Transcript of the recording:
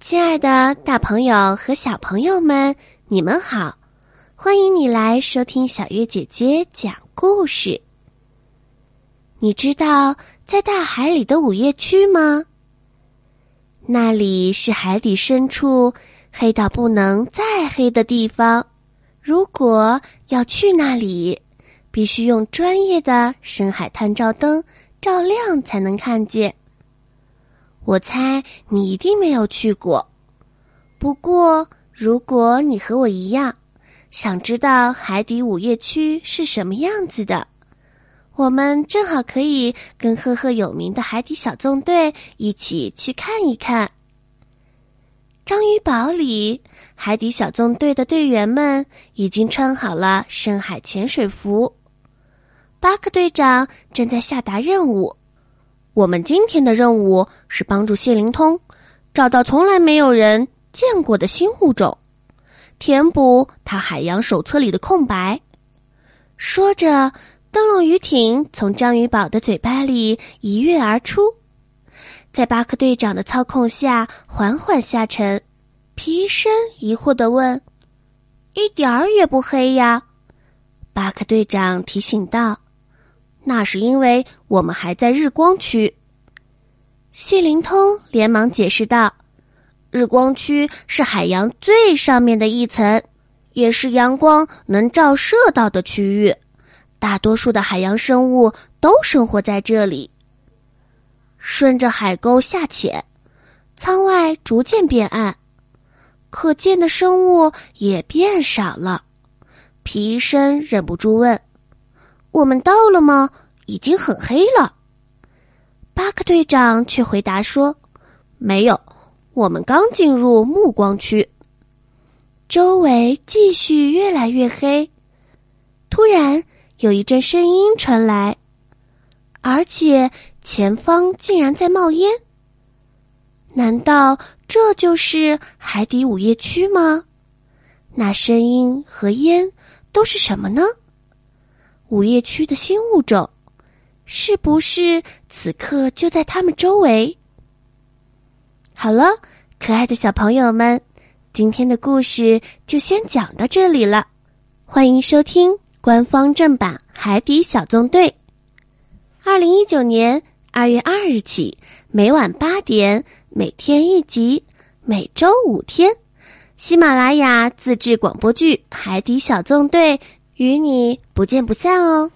亲爱的，大朋友和小朋友们，你们好！欢迎你来收听小月姐姐讲故事。你知道在大海里的午夜区吗？那里是海底深处黑到不能再黑的地方。如果要去那里，必须用专业的深海探照灯照亮才能看见。我猜你一定没有去过。不过，如果你和我一样，想知道海底午夜区是什么样子的，我们正好可以跟赫赫有名的海底小纵队一起去看一看。章鱼堡里，海底小纵队的队员们已经穿好了深海潜水服。巴克队长正在下达任务。我们今天的任务是帮助谢灵通找到从来没有人见过的新物种，填补他海洋手册里的空白。说着，灯笼鱼艇从章鱼堡的嘴巴里一跃而出，在巴克队长的操控下缓缓下沉。皮生疑惑地问：“一点儿也不黑呀？”巴克队长提醒道。那是因为我们还在日光区。谢灵通连忙解释道：“日光区是海洋最上面的一层，也是阳光能照射到的区域。大多数的海洋生物都生活在这里。”顺着海沟下潜，舱外逐渐变暗，可见的生物也变少了。皮医生忍不住问。我们到了吗？已经很黑了。巴克队长却回答说：“没有，我们刚进入暮光区。”周围继续越来越黑。突然，有一阵声音传来，而且前方竟然在冒烟。难道这就是海底午夜区吗？那声音和烟都是什么呢？午夜区的新物种，是不是此刻就在他们周围？好了，可爱的小朋友们，今天的故事就先讲到这里了。欢迎收听官方正版《海底小纵队》。二零一九年二月二日起，每晚八点，每天一集，每周五天，喜马拉雅自制广播剧《海底小纵队》。与你不见不散哦。